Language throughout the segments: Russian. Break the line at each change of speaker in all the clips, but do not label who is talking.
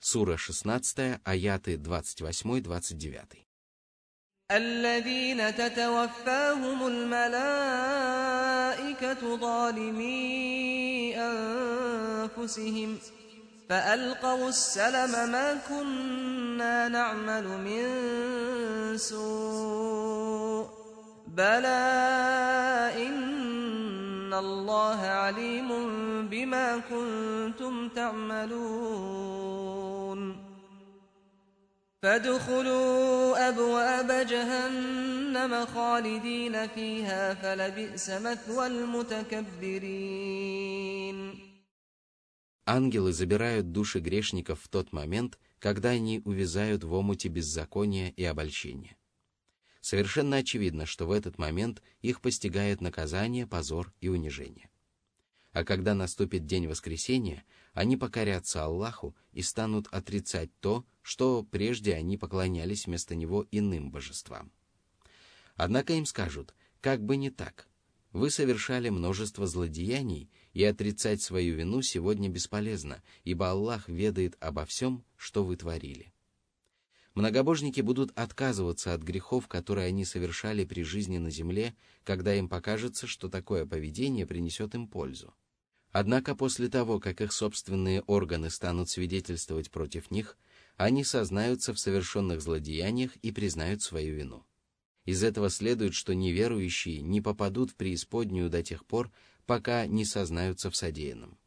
Сура 16, аяты 28-29.
الذين تتوفاهم الملائكة ظالمي أنفسهم فألقوا السلم ما كنا نعمل من سوء بلى إن الله عليم بما كنتم تعملون فادخلوا أبواب جهنم خالدين فيها فلبئس مثوى المتكبرين
Ангелы забирают души грешников в тот момент, когда они увязают в омуте беззакония и обольщения. Совершенно очевидно, что в этот момент их постигает наказание, позор и унижение. А когда наступит день воскресения, они покорятся Аллаху и станут отрицать то, что прежде они поклонялись вместо него иным божествам. Однако им скажут, как бы не так – вы совершали множество злодеяний, и отрицать свою вину сегодня бесполезно, ибо Аллах ведает обо всем, что вы творили. Многобожники будут отказываться от грехов, которые они совершали при жизни на земле, когда им покажется, что такое поведение принесет им пользу. Однако после того, как их собственные органы станут свидетельствовать против них, они сознаются в совершенных злодеяниях и признают свою вину. Из этого следует, что неверующие не попадут в преисподнюю до тех пор, пока не сознаются в содеянном.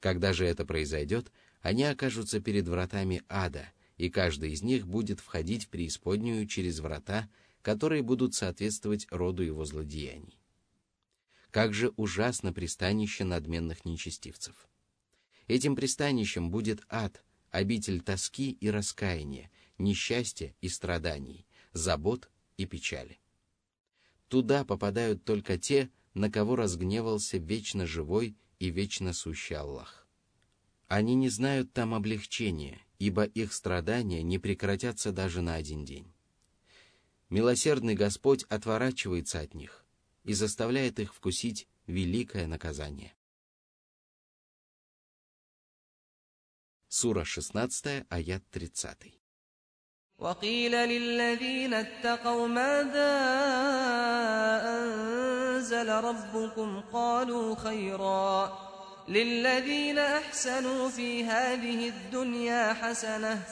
Когда же это произойдет, они окажутся перед вратами ада, и каждый из них будет входить в преисподнюю через врата, которые будут соответствовать роду его злодеяний. Как же ужасно пристанище надменных нечестивцев! Этим пристанищем будет ад, обитель тоски и раскаяния, несчастья и страданий, забот и печали. Туда попадают только те, на кого разгневался вечно живой и вечно сущий Аллах. Они не знают там облегчения, ибо их страдания не прекратятся даже на один день. Милосердный Господь отворачивается от них и заставляет их вкусить великое наказание. Сура 16, аят 30.
وقيل للذين اتقوا ماذا أنزل ربكم قالوا خيرا للذين أحسنوا في هذه الدنيا حسنة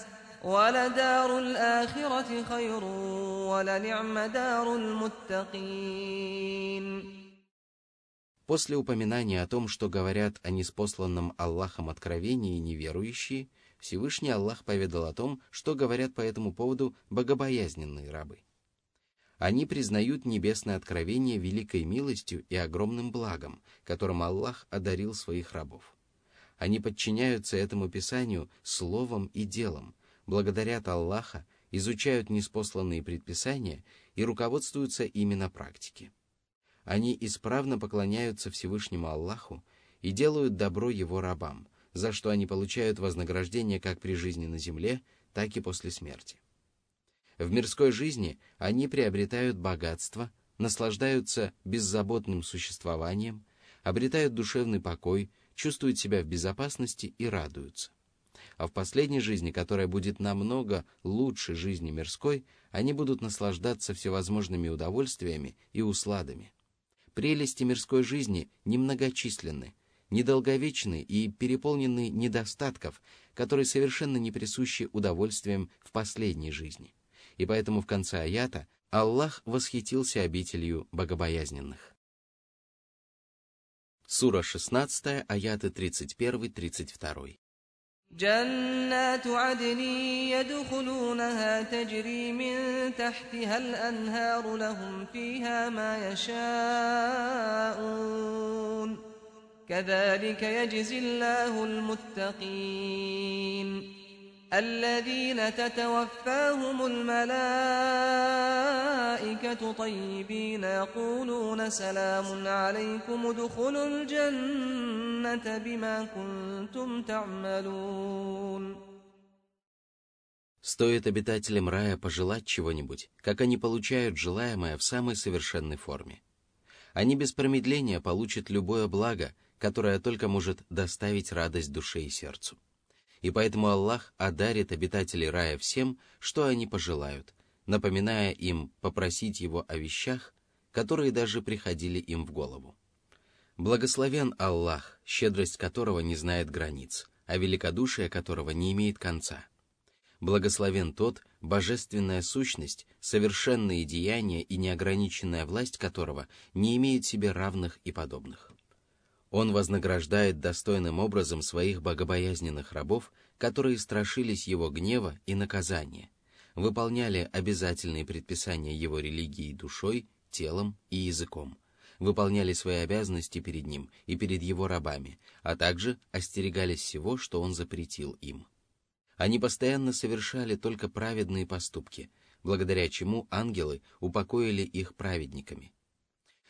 ولدار الآخرة خير ولنعم دار المتقين
После упоминания о том, что говорят о неспосланном Аллахом откровении неверующие, Всевышний Аллах поведал о том, что говорят по этому поводу богобоязненные рабы. Они признают небесное откровение великой милостью и огромным благом, которым Аллах одарил своих рабов. Они подчиняются этому Писанию словом и делом, благодарят Аллаха, изучают неспосланные предписания и руководствуются ими на. Они исправно поклоняются Всевышнему Аллаху и делают добро Его рабам, за что они получают вознаграждение как при жизни на земле, так и после смерти. В мирской жизни они приобретают богатство, наслаждаются беззаботным существованием, обретают душевный покой, чувствуют себя в безопасности и радуются. А в последней жизни, которая будет намного лучше жизни мирской, они будут наслаждаться всевозможными удовольствиями и усладами. Прелести мирской жизни немногочисленны, недолговечны и переполнены недостатков, которые совершенно не присущи удовольствиям в последней жизни. И поэтому в конце аята Аллах восхитился обителью богобоязненных. Сура 16, аяты 31-32.
جنات عدن يدخلونها تجري من تحتها الأنهار لهم فيها ما يشاءون. كذلك يجزي الله المتقين. الذين تتوفاهم الملائكة طيبين يقولون سلام عليكم ادخلوا الجنة بما كنتم تعملون
Стоит обитателям рая пожелать чего-нибудь, как они получают желаемое в самой совершенной форме. Они без промедления получат любое благо, которое только может доставить радость душе и сердцу. И поэтому Аллах одарит обитателей рая всем, что они пожелают, напоминая им попросить Его о вещах, которые даже приходили им в голову. Благословен Аллах, щедрость которого не знает границ, а великодушие которого не имеет конца. Благословен тот, божественная сущность, совершенные деяния и неограниченная власть которого не имеют себе равных и подобных. Он вознаграждает достойным образом своих богобоязненных рабов, которые страшились его гнева и наказания, выполняли обязательные предписания его религии душой, телом и языком, выполняли свои обязанности перед ним и перед его рабами, а также остерегались всего, что он запретил им. Они постоянно совершали только праведные поступки, благодаря чему ангелы упокоили их праведниками.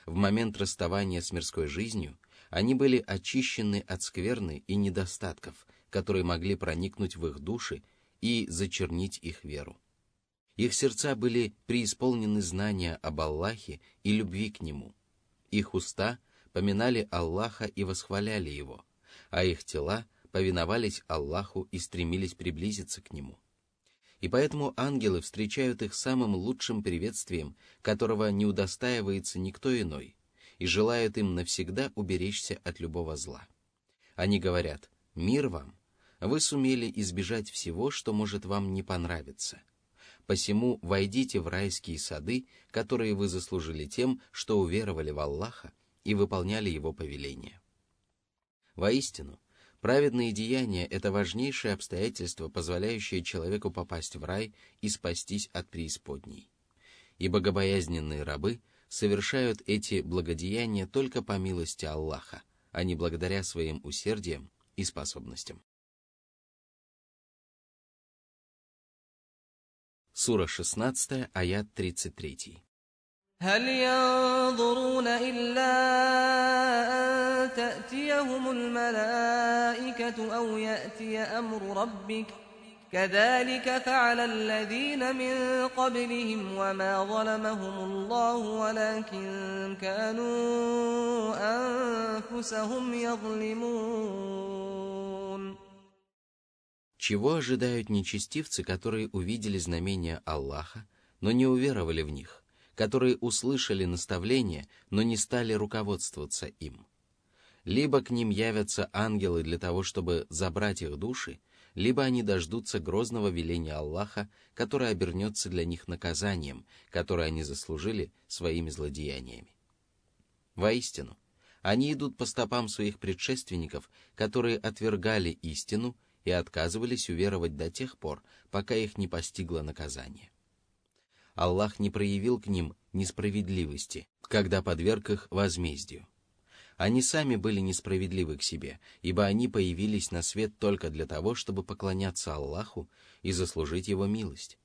В момент расставания с мирской жизнью – они были очищены от скверны и недостатков, которые могли проникнуть в их души и зачернить их веру. Их сердца были преисполнены знания об Аллахе и любви к Нему. Их уста поминали Аллаха и восхваляли Его, а их тела повиновались Аллаху и стремились приблизиться к Нему. И поэтому ангелы встречают их самым лучшим приветствием, которого не удостаивается никто иной, и желают им навсегда уберечься от любого зла. Они говорят «Мир вам! Вы сумели избежать всего, что может вам не понравиться. Посему войдите в райские сады, которые вы заслужили тем, что уверовали в Аллаха и выполняли Его повеления». Воистину, праведные деяния – это важнейшее обстоятельство, позволяющее человеку попасть в рай и спастись от преисподней. И богобоязненные рабы – совершают эти благодеяния только по милости Аллаха, а не благодаря своим усердиям и способностям. Сура 16, аят 33. هل ينظرون إلا أن تأتيهم الملائكة أو يأتي أمر ربك ؟ كذلك فعل الذين من قبلهم وما ظلمهم الله ولكن كانوا أنفسهم يظلمون Чего ожидают нечестивцы, которые увидели знамения Аллаха, но не уверовали в них, которые услышали наставления, но не стали руководствоваться им? Либо к ним явятся ангелы для того, чтобы забрать их души, либо они дождутся грозного веления Аллаха, которое обернется для них наказанием, которое они заслужили своими злодеяниями. Воистину, они идут по стопам своих предшественников, которые отвергали истину и отказывались уверовать до тех пор, пока их не постигло наказание. Аллах не проявил к ним несправедливости, когда подверг их возмездию. Они сами были несправедливы к себе, ибо они появились на свет только для того, чтобы поклоняться Аллаху и заслужить Его милость.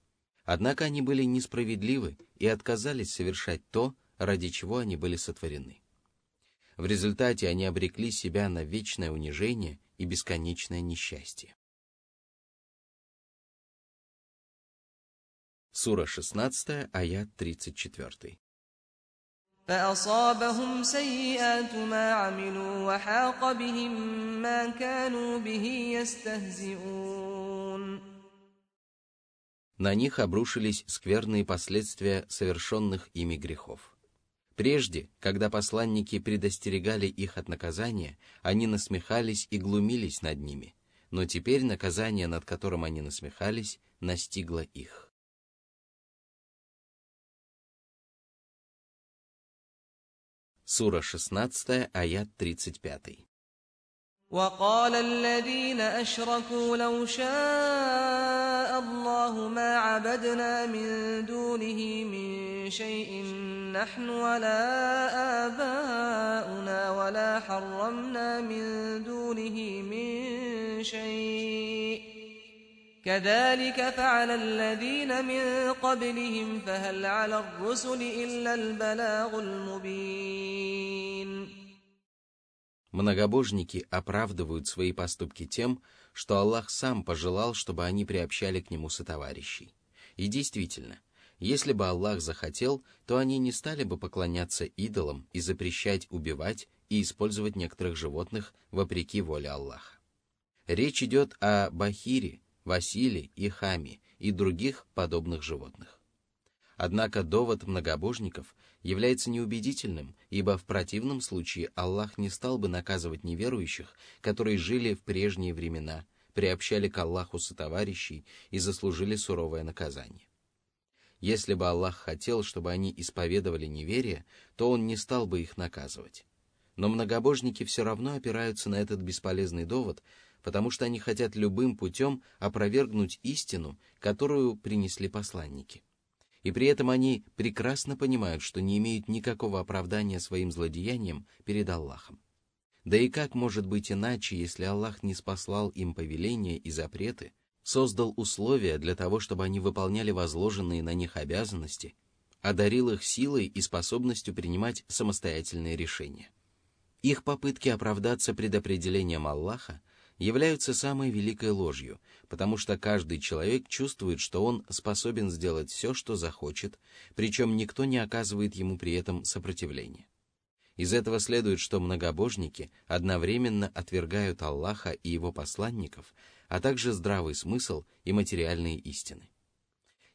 Однако они были несправедливы и отказались совершать то, ради чего они были сотворены. В результате они обрекли себя на вечное унижение и бесконечное несчастье. Сура 16, аят 34. فأصابهم سيئات ما عملوا وحاق بهم ما كانوا به يستهزئون На них обрушились скверные последствия совершенных ими грехов. Прежде, когда посланники предостерегали их от наказания, они насмехались и глумились над ними, но теперь наказание, над которым они насмехались, настигло их. Сура 16, аят 35. وقال الذين أشركوا لو شاء الله ما عبدنا من دونه من شيء نحن ولا آباؤنا ولا حرمنا من دونه من شيء كذلك فعل الذين من قبلهم فهل على الرسل إلا البلاغ المبين Многобожники оправдывают свои поступки тем, что Аллах сам пожелал, чтобы они приобщали к Нему сотоварищей. И действительно, если бы Аллах захотел, то они не стали бы поклоняться идолам и запрещать убивать и использовать некоторых животных вопреки воле Аллаха. Речь идет о Бахире, Василе и Хаме и других подобных животных. Однако довод многобожников является неубедительным, ибо в противном случае Аллах не стал бы наказывать неверующих, которые жили в прежние времена, приобщали к Аллаху сотоварищей и заслужили суровое наказание. Если бы Аллах хотел, чтобы они исповедовали неверие, то Он не стал бы их наказывать. Но многобожники все равно опираются на этот бесполезный довод, потому что они хотят любым путем опровергнуть истину, которую принесли посланники. И при этом они прекрасно понимают, что не имеют никакого оправдания своим злодеяниям перед Аллахом. Да и как может быть иначе, если Аллах не спаслал им повеления и запреты, создал условия для того, чтобы они выполняли возложенные на них обязанности, одарил их силой и способностью принимать самостоятельные решения. Их попытки оправдаться предопределением Аллаха являются самой великой ложью, потому что каждый человек чувствует, что он способен сделать все, что захочет, причем никто не оказывает ему при этом сопротивления. Из этого следует, что многобожники одновременно отвергают Аллаха и его посланников, а также здравый смысл и материальные истины.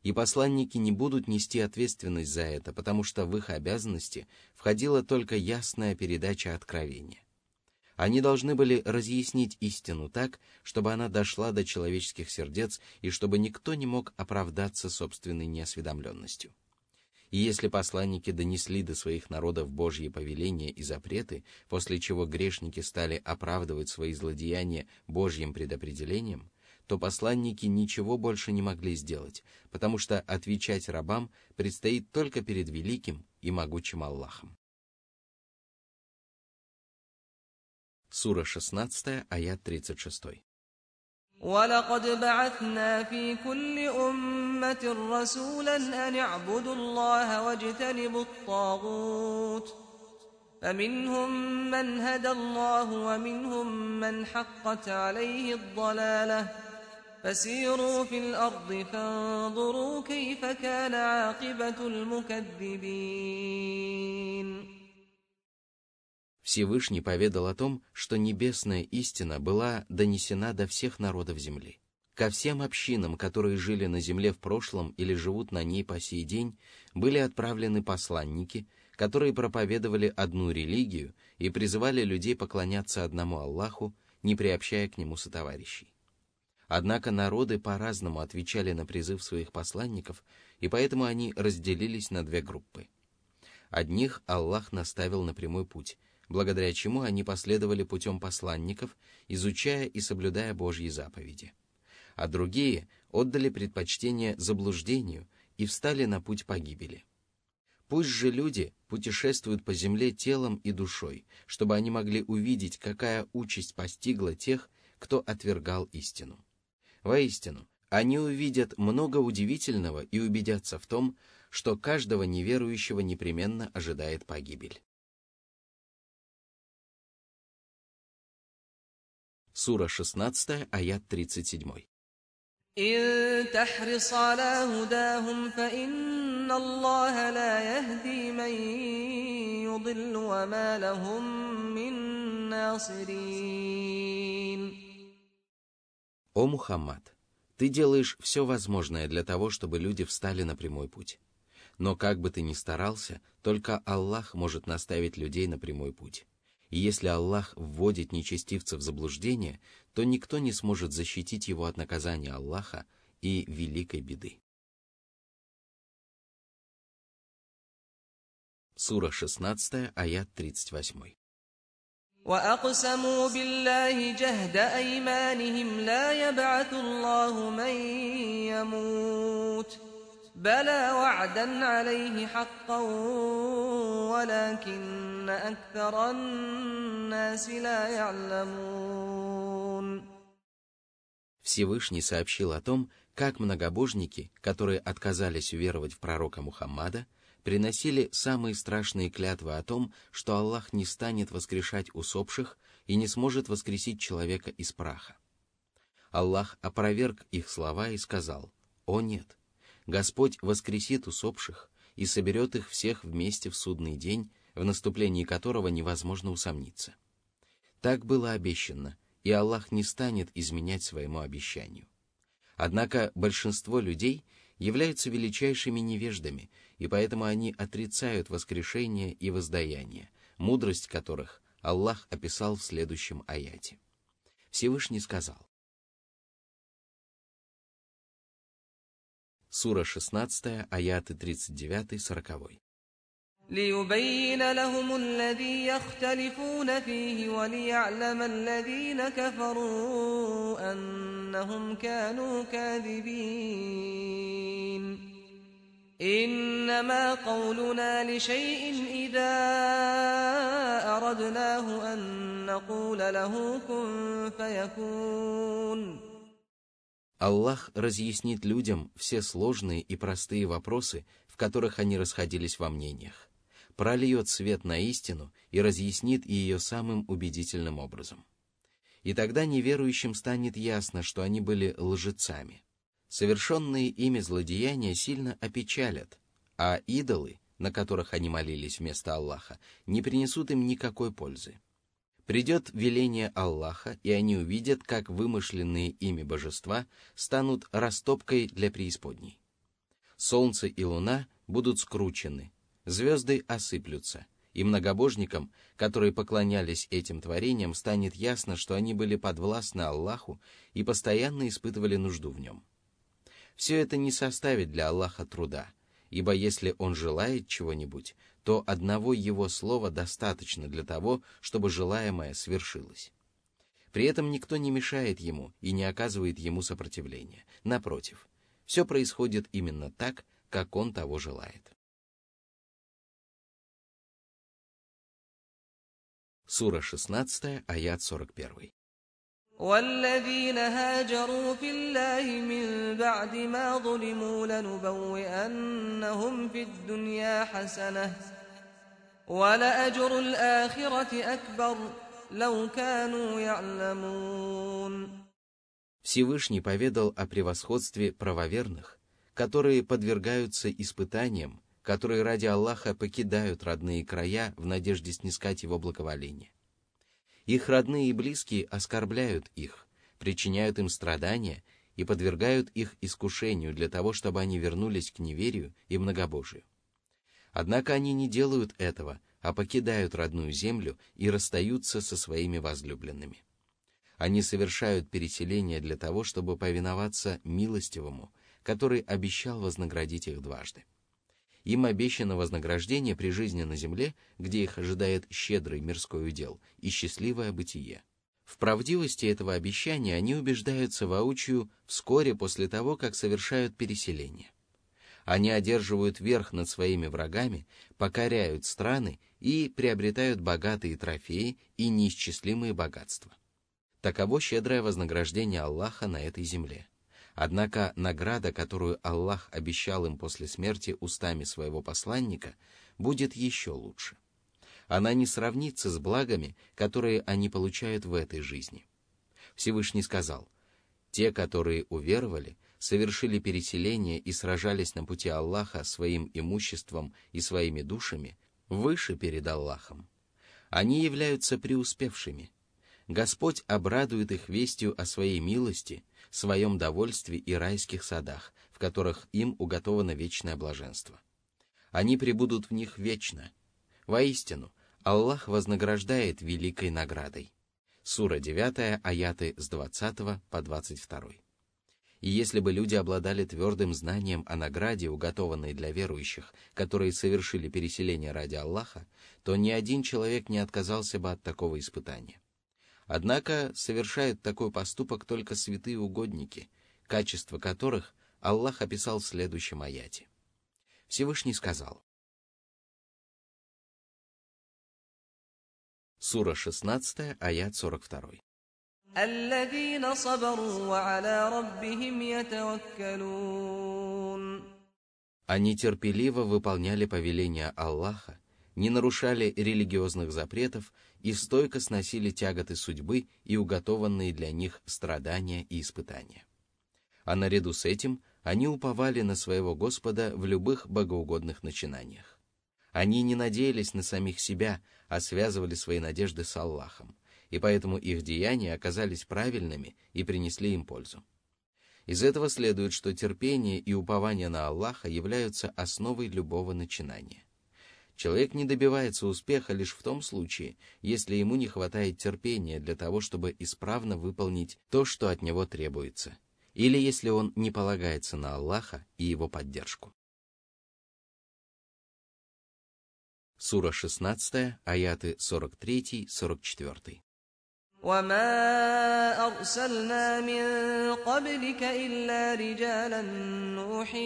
И посланники не будут нести ответственность за это, потому что в их обязанности входила только ясная передача откровения. Они должны были разъяснить истину так, чтобы она дошла до человеческих сердец и чтобы никто не мог оправдаться собственной неосведомленностью. И если посланники донесли до своих народов Божьи повеления и запреты, после чего грешники стали оправдывать свои злодеяния Божьим предопределением, то посланники ничего больше не могли сделать, потому что отвечать рабам предстоит только перед великим и могучим Аллахом. Сура 16, аят 36.
ولقد بعثنا في كل أمة رسولا أن اعبدوا الله واجتنبوا الطاغوت فمنهم من هدى الله ومنهم من حقت عليه الضلالة فسيروا في الأرض فانظروا كيف كان عاقبة المكذبين
Всевышний поведал о том, что небесная истина была донесена до всех народов земли. Ко всем общинам, которые жили на земле в прошлом или живут на ней по сей день, были отправлены посланники, которые проповедовали одну религию и призывали людей поклоняться одному Аллаху, не приобщая к нему сотоварищей. Однако народы по-разному отвечали на призыв своих посланников, и поэтому они разделились на две группы. Одних Аллах наставил на прямой путь – благодаря чему они последовали путем посланников, изучая и соблюдая Божьи заповеди. А другие отдали предпочтение заблуждению и встали на путь погибели. Пусть же люди путешествуют по земле телом и душой, чтобы они могли увидеть, какая участь постигла тех, кто отвергал истину. Воистину, они увидят много удивительного и убедятся в том, что каждого неверующего непременно ожидает погибель. Сура 16, аят 37. О Мухаммад, ты делаешь все возможное для того, чтобы люди встали на прямой путь. Но как бы ты ни старался, только Аллах может наставить людей на прямой путь. И если Аллах вводит нечестивца в заблуждение, то никто не сможет защитить его от наказания Аллаха и великой беды. Сура 16, аят 38.
وأقسموا بالله جهد أيمانهم لا يبعث الله من يموت بلى وعدا عليه حقا ولكن أكثر الناس لا يعلمون
Всевышний сообщил о том, как многобожники, которые отказались уверовать в пророка Мухаммада, приносили самые страшные клятвы о том, что Аллах не станет воскрешать усопших и не сможет воскресить человека из праха. Аллах опроверг их слова и сказал, «О нет, Господь воскресит усопших и соберет их всех вместе в судный день, в наступлении которого невозможно усомниться. Так было обещано, и Аллах не станет изменять своему обещанию. Однако большинство людей являются величайшими невеждами, и поэтому они отрицают воскрешение и воздаяние, мудрость которых Аллах описал в следующем аяте. Всевышний сказал, Сура 16, аяты 39-40.
ليبين لهم الذي يختلفون فيه وليعلم الذين كفروا أنهم كانوا كاذبين إنما قولنا لشيء إذا أردناه أن نقول له كن فيكون
Аллах разъяснит людям все сложные и простые вопросы, в которых они расходились во мнениях, прольет свет на истину и разъяснит ее самым убедительным образом. И тогда неверующим станет ясно, что они были лжецами. Совершенные ими злодеяния сильно опечалят, а идолы, на которых они молились вместо Аллаха, не принесут им никакой пользы. Придет веление Аллаха, и они увидят, как вымышленные ими божества станут растопкой для преисподней. Солнце и луна будут скручены, звезды осыплются, и многобожникам, которые поклонялись этим творениям, станет ясно, что они были подвластны Аллаху и постоянно испытывали нужду в нем. Все это не составит для Аллаха труда, ибо если Он желает чего-нибудь, то одного его слова достаточно для того, чтобы желаемое свершилось. При этом никто не мешает ему и не оказывает ему сопротивления. Напротив, все происходит именно так, как он того желает. Сура 16, аят 41.
والذين هاجروا في الله من بعد ما ظلموا لنبوئنهم في الدنيا حسنة ولأجر الآخرة أكبر لو كانوا يعلمون
Всевышний поведал о превосходстве правоверных, которые подвергаются испытаниям, которые ради Аллаха покидают родные края в надежде снискать его благоволение. Их родные и близкие оскорбляют их, причиняют им страдания и подвергают их искушению для того, чтобы они вернулись к неверию и многобожию. Однако они не делают этого, а покидают родную землю и расстаются со своими возлюбленными. Они совершают переселение для того, чтобы повиноваться милостивому, который обещал вознаградить их дважды. Им обещано вознаграждение при жизни на земле, где их ожидает щедрый мирской удел и счастливое бытие. В правдивости этого обещания они убеждаются воочию вскоре после того, как совершают переселение. Они одерживают верх над своими врагами, покоряют страны и приобретают богатые трофеи и неисчислимые богатства. Таково щедрое вознаграждение Аллаха на этой земле. Однако награда, которую Аллах обещал им после смерти устами своего посланника, будет еще лучше. Она не сравнится с благами, которые они получают в этой жизни. Всевышний сказал, «Те, которые уверовали, совершили переселение и сражались на пути Аллаха своим имуществом и своими душами, выше перед Аллахом. Они являются преуспевшими. Господь обрадует их вестью о своей милости – своем довольстве и райских садах, в которых им уготовано вечное блаженство. Они пребудут в них вечно. Воистину, Аллах вознаграждает великой наградой. Сура 9, аяты с 20 по 22. И если бы люди обладали твердым знанием о награде, уготованной для верующих, которые совершили переселение ради Аллаха, то ни один человек не отказался бы от такого испытания. Однако совершают такой поступок только святые угодники, качество которых Аллах описал в следующем аяте. Всевышний сказал. Сура 16, аят 42. Они терпеливо выполняли повеления Аллаха не нарушали религиозных запретов и стойко сносили тяготы судьбы и уготованные для них страдания и испытания. А наряду с этим они уповали на своего Господа в любых богоугодных начинаниях. Они не надеялись на самих себя, а связывали свои надежды с Аллахом, и поэтому их деяния оказались правильными и принесли им пользу. Из этого следует, что терпение и упование на Аллаха являются основой любого начинания. Человек не добивается успеха лишь в том случае, если ему не хватает терпения для того, чтобы исправно выполнить то, что от него требуется, или если он не полагается на Аллаха и его поддержку. Сура 16, аяты 43-44.
وما أرسلنا من قبلك إلا رجالا نوحي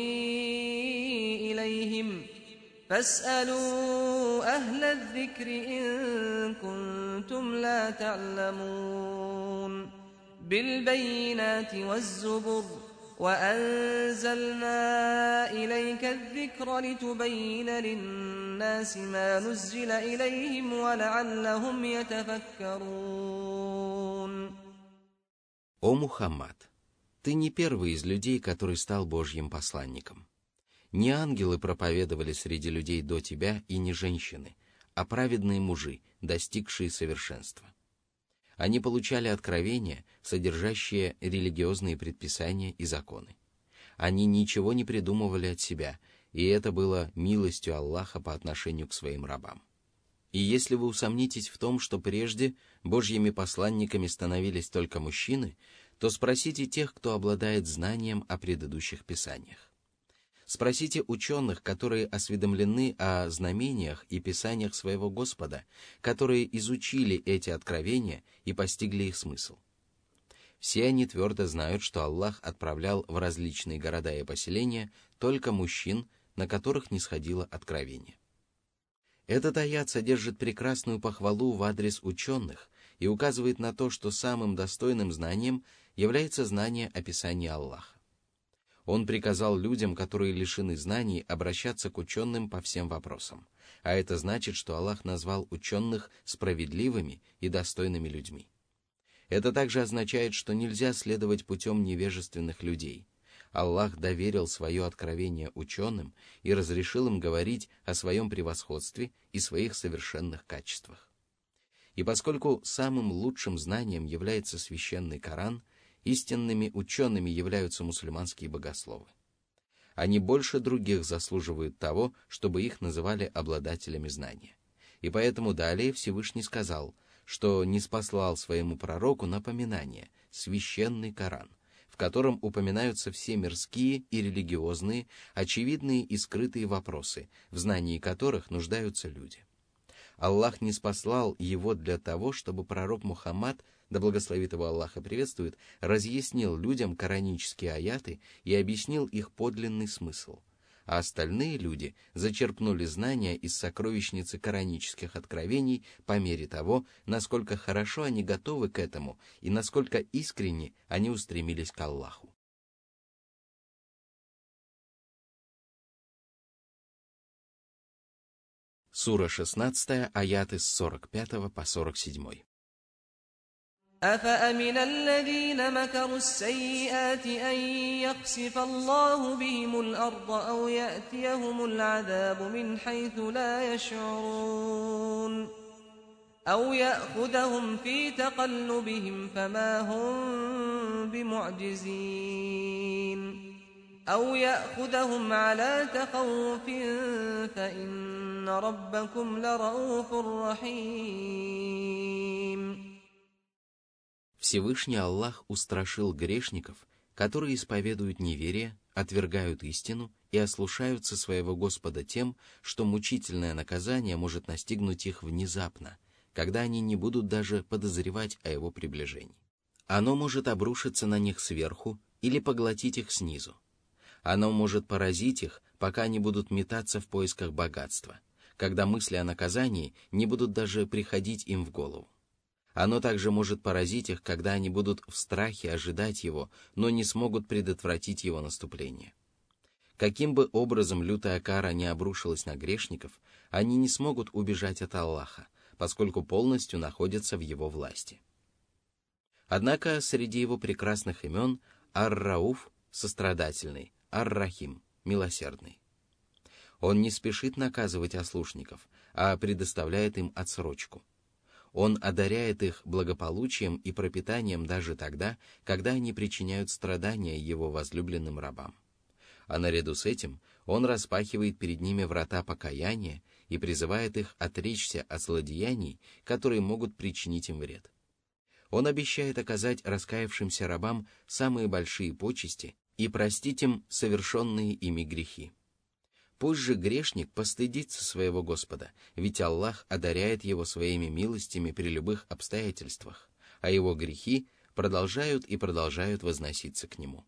إليهم فاسألوا أهل الذكر إن كنتم لا تعلمون بالبينات والزبر وأنزلنا إليك الذكر لتبين للناس ما نزل إليهم ولعلهم يتفكرون
О Мухаммад, ты не первый из людей, который стал Божьим посланником. Не ангелы проповедовали среди людей до тебя и не женщины, а праведные мужи, достигшие совершенства. Они получали откровения, содержащие религиозные предписания и законы. Они ничего не придумывали от себя, и это было милостью Аллаха по отношению к своим рабам. И если вы усомнитесь в том, что прежде Божьими посланниками становились только мужчины, то спросите тех, кто обладает знанием о предыдущих писаниях. Спросите ученых, которые осведомлены о знамениях и писаниях своего Господа, которые изучили эти откровения и постигли их смысл. Все они твердо знают, что Аллах отправлял в различные города и поселения только мужчин, на которых не сходило откровение. Этот аят содержит прекрасную похвалу в адрес ученых и указывает на то, что самым достойным знанием является знание описания Аллаха. Он приказал людям, которые лишены знаний, обращаться к ученым по всем вопросам. А это значит, что Аллах назвал ученых справедливыми и достойными людьми. Это также означает, что нельзя следовать путем невежественных людей. Аллах доверил свое откровение ученым и разрешил им говорить о своем превосходстве и своих совершенных качествах. И поскольку самым лучшим знанием является священный Коран – Истинными учеными являются мусульманские богословы. Они больше других заслуживают того, чтобы их называли обладателями знания. И поэтому далее Всевышний сказал, что не спаслал своему пророку напоминание, священный Коран, в котором упоминаются все мирские и религиозные, очевидные и скрытые вопросы, в знании которых нуждаются люди. Аллах не спаслал его для того, чтобы пророк Мухаммад да благословит его Аллах и приветствует, разъяснил людям коранические аяты и объяснил их подлинный смысл. А остальные люди зачерпнули знания из сокровищницы коранических откровений по мере того, насколько хорошо они готовы к этому и насколько искренне они устремились к Аллаху. Сура 16, аяты с 45 по 47.
أفأمن الذين مكروا السيئات أن يخسف الله بهم الأرض أو يأتيهم العذاب من حيث لا يشعرون أو يأخذهم في تقلبهم فما هم بمعجزين أو يأخذهم على تخوف فإن ربكم لرؤوف رحيم
Всевышний Аллах устрашил грешников, которые исповедуют неверие, отвергают истину и ослушаются своего Господа тем, что мучительное наказание может настигнуть их внезапно, когда они не будут даже подозревать о его приближении. Оно может обрушиться на них сверху или поглотить их снизу. оно может поразить их, пока они будут метаться в поисках богатства, когда мысли о наказании не будут даже приходить им в голову. Оно также может поразить их, когда они будут в страхе ожидать его, но не смогут предотвратить его наступление. Каким бы образом лютая кара не обрушилась на грешников, они не смогут убежать от Аллаха, поскольку полностью находятся в его власти. Однако среди его прекрасных имен Ар-Рауф – сострадательный, Ар-Рахим – милосердный. Он не спешит наказывать ослушников, а предоставляет им отсрочку – Он одаряет их благополучием и пропитанием даже тогда, когда они причиняют страдания его возлюбленным рабам. А наряду с этим он распахивает перед ними врата покаяния и призывает их отречься от злодеяний, которые могут причинить им вред. Он обещает оказать раскаявшимся рабам самые большие почести и простить им совершенные ими грехи. Пусть же грешник постыдится своего Господа, ведь Аллах одаряет его своими милостями при любых обстоятельствах, а его грехи продолжают и продолжают возноситься к нему.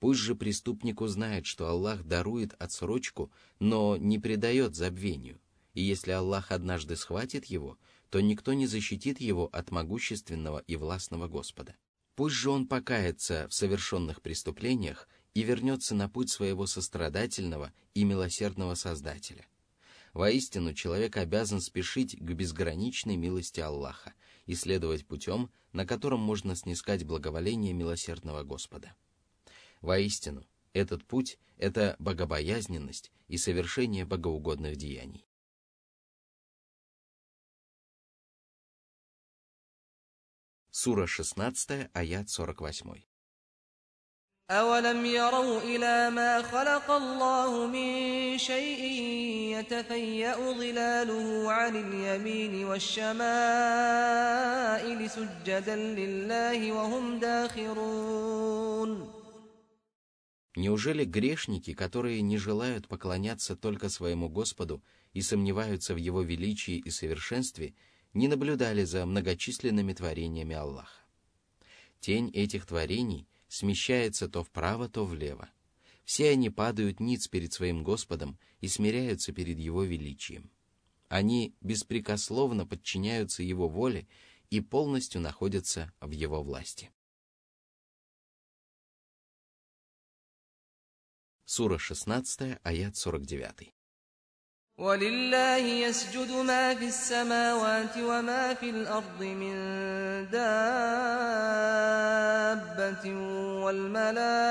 Пусть же преступник узнает, что Аллах дарует отсрочку, но не предает забвению, и если Аллах однажды схватит его, то никто не защитит его от могущественного и властного Господа. Пусть же он покается в совершенных преступлениях и вернется на путь своего сострадательного и милосердного Создателя. Воистину, человек обязан спешить к безграничной милости Аллаха и следовать путем, на котором можно снискать благоволение милосердного Господа. Воистину, этот путь – это богобоязненность и совершение богоугодных деяний. Сура 16, аят 48.
أولم يروا إلى ما خلق الله من شيء يتفيأ ظلاله عن اليمين والشمائل سجدا لله وهم داخرون
Неужели грешники, которые не желают поклоняться только своему Господу и сомневаются в Его величии и совершенстве, не наблюдали за многочисленными творениями Аллаха? Тень этих творений смещается то вправо, то влево. Все они падают ниц перед своим Господом и смиряются перед Его величием. Они беспрекословно подчиняются Его воле и полностью находятся в Его власти. Сура 16, аят 49.
ولله يسجد ما في السماوات وما في الأرض من دابة والملائكة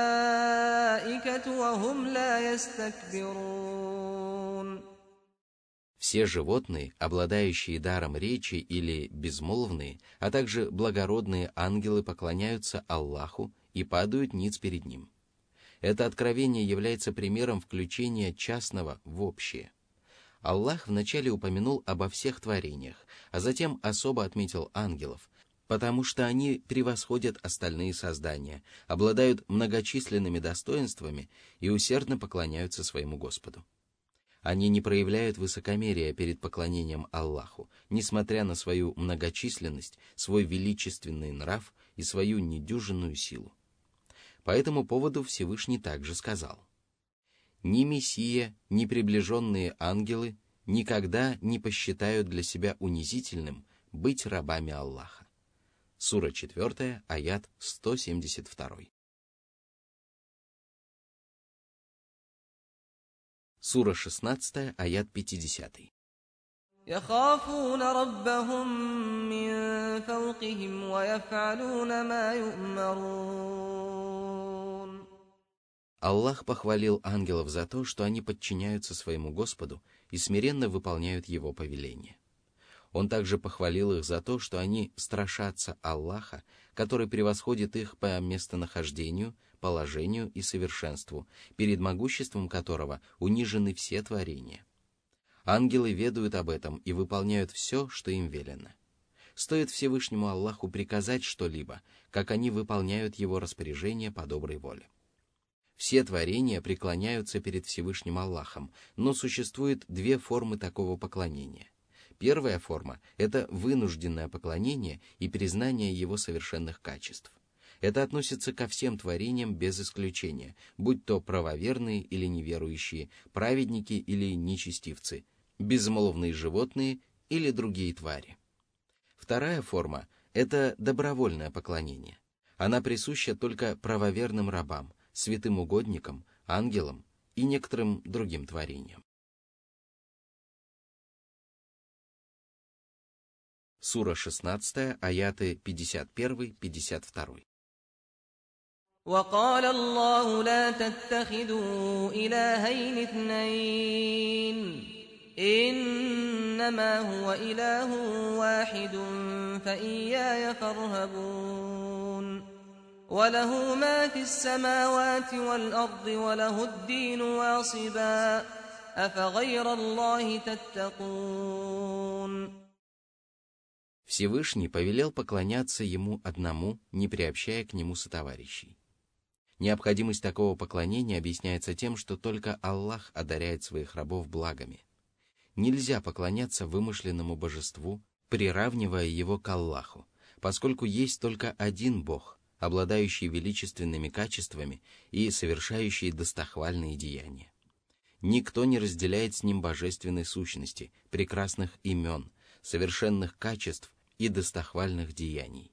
وهم لا يستكبرون
Все животные, обладающие даром речи или безмолвные, а также благородные ангелы поклоняются Аллаху и падают ниц перед Ним. Это откровение является примером включения частного в общее – Аллах вначале упомянул обо всех творениях, а затем особо отметил ангелов, потому что они превосходят остальные создания, обладают многочисленными достоинствами и усердно поклоняются своему Господу. Они не проявляют высокомерия перед поклонением Аллаху, несмотря на свою многочисленность, свой величественный нрав и свою недюжинную силу. По этому поводу Всевышний также сказал – ни Мессия, ни приближенные ангелы никогда не посчитают для себя унизительным быть рабами Аллаха. Сура 4, аят 172. Сура 16, аят 50.
يخافون ربهم من فوقهم ويفعلون ما يؤمرون
Аллах похвалил ангелов за то, что они подчиняются своему Господу и смиренно выполняют Его повеления. Он также похвалил их за то, что они страшатся Аллаха, который превосходит их по местонахождению, положению и совершенству, перед могуществом которого унижены все творения. Ангелы ведают об этом и выполняют все, что им велено. Стоит Всевышнему Аллаху приказать что-либо, как они выполняют его распоряжение по доброй воле. Все творения преклоняются перед Всевышним Аллахом, но существует две формы такого поклонения. Первая форма – это вынужденное поклонение и признание его совершенных качеств. Это относится ко всем творениям без исключения, будь то правоверные или неверующие, праведники или нечестивцы, безмолвные животные или другие твари. Вторая форма – это добровольное поклонение. Она присуща только правоверным рабам – святым угодникам, ангелам и некоторым другим творениям. Сура 16, аяты 51-52.
وقال الله لا تتخذوا إلهين اثنين إنما هو إله واحد فإياي فارهبون وله ما في السماوات والأرض وله الدين واصبا أفغير الله تتقون
Всевышний повелел поклоняться Ему одному, не приобщая к Нему сотоварищей. Необходимость такого поклонения объясняется тем, что только Аллах одаряет своих рабов благами. Нельзя поклоняться вымышленному божеству, приравнивая его к Аллаху, поскольку есть только один Бог, обладающий величественными качествами и совершающий достохвальные деяния. Никто не разделяет с ним божественной сущности, прекрасных имен, совершенных качеств и достохвальных деяний.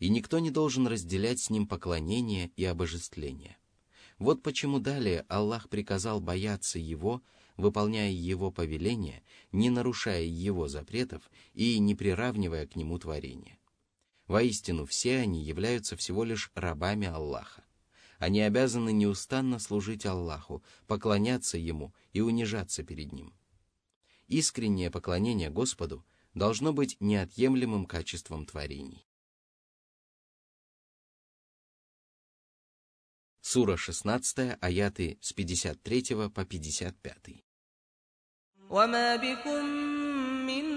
И никто не должен разделять с ним поклонение и обожествление. Вот почему далее Аллах приказал бояться Его, выполняя Его повеления, не нарушая Его запретов и не приравнивая к Нему творения. Воистину, все они являются всего лишь рабами Аллаха. Они обязаны неустанно служить Аллаху, поклоняться Ему и унижаться перед Ним. Искреннее поклонение Господу должно быть неотъемлемым качеством творений. Сура 16, аяты с 53 по 55.
وما بكم من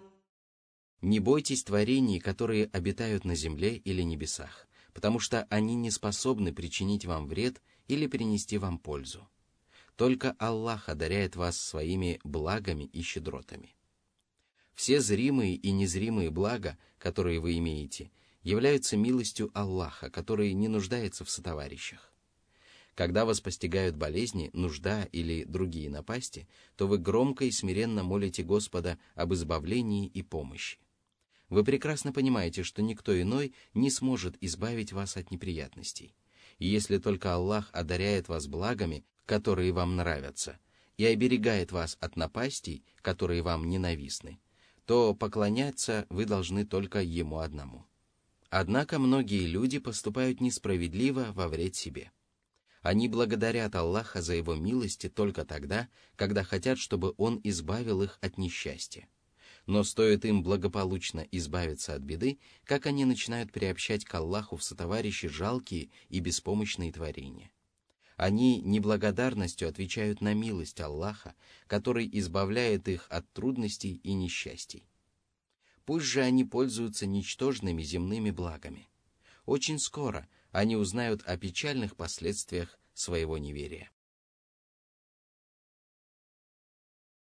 Не бойтесь творений, которые обитают на земле или небесах, потому что они не способны причинить вам вред или принести вам пользу. Только Аллах одаряет вас своими благами и щедротами. Все зримые и незримые блага, которые вы имеете, являются милостью Аллаха, который не нуждается в сотоварищах. Когда вас постигают болезни, нужда или другие напасти, то вы громко и смиренно молите Господа об избавлении и помощи. Вы прекрасно понимаете, что никто иной не сможет избавить вас от неприятностей. И если только Аллах одаряет вас благами, которые вам нравятся, и оберегает вас от напастей, которые вам ненавистны, то поклоняться вы должны только Ему одному. Однако многие люди поступают несправедливо во вред себе. Они благодарят Аллаха за Его милости только тогда, когда хотят, чтобы Он избавил их от несчастья. Но стоит им благополучно избавиться от беды, как они начинают приобщать к Аллаху в сотоварищи жалкие и беспомощные творения. Они неблагодарностью отвечают на милость Аллаха, который избавляет их от трудностей и несчастий. Пусть же они пользуются ничтожными земными благами. Очень скоро они узнают о печальных последствиях своего неверия.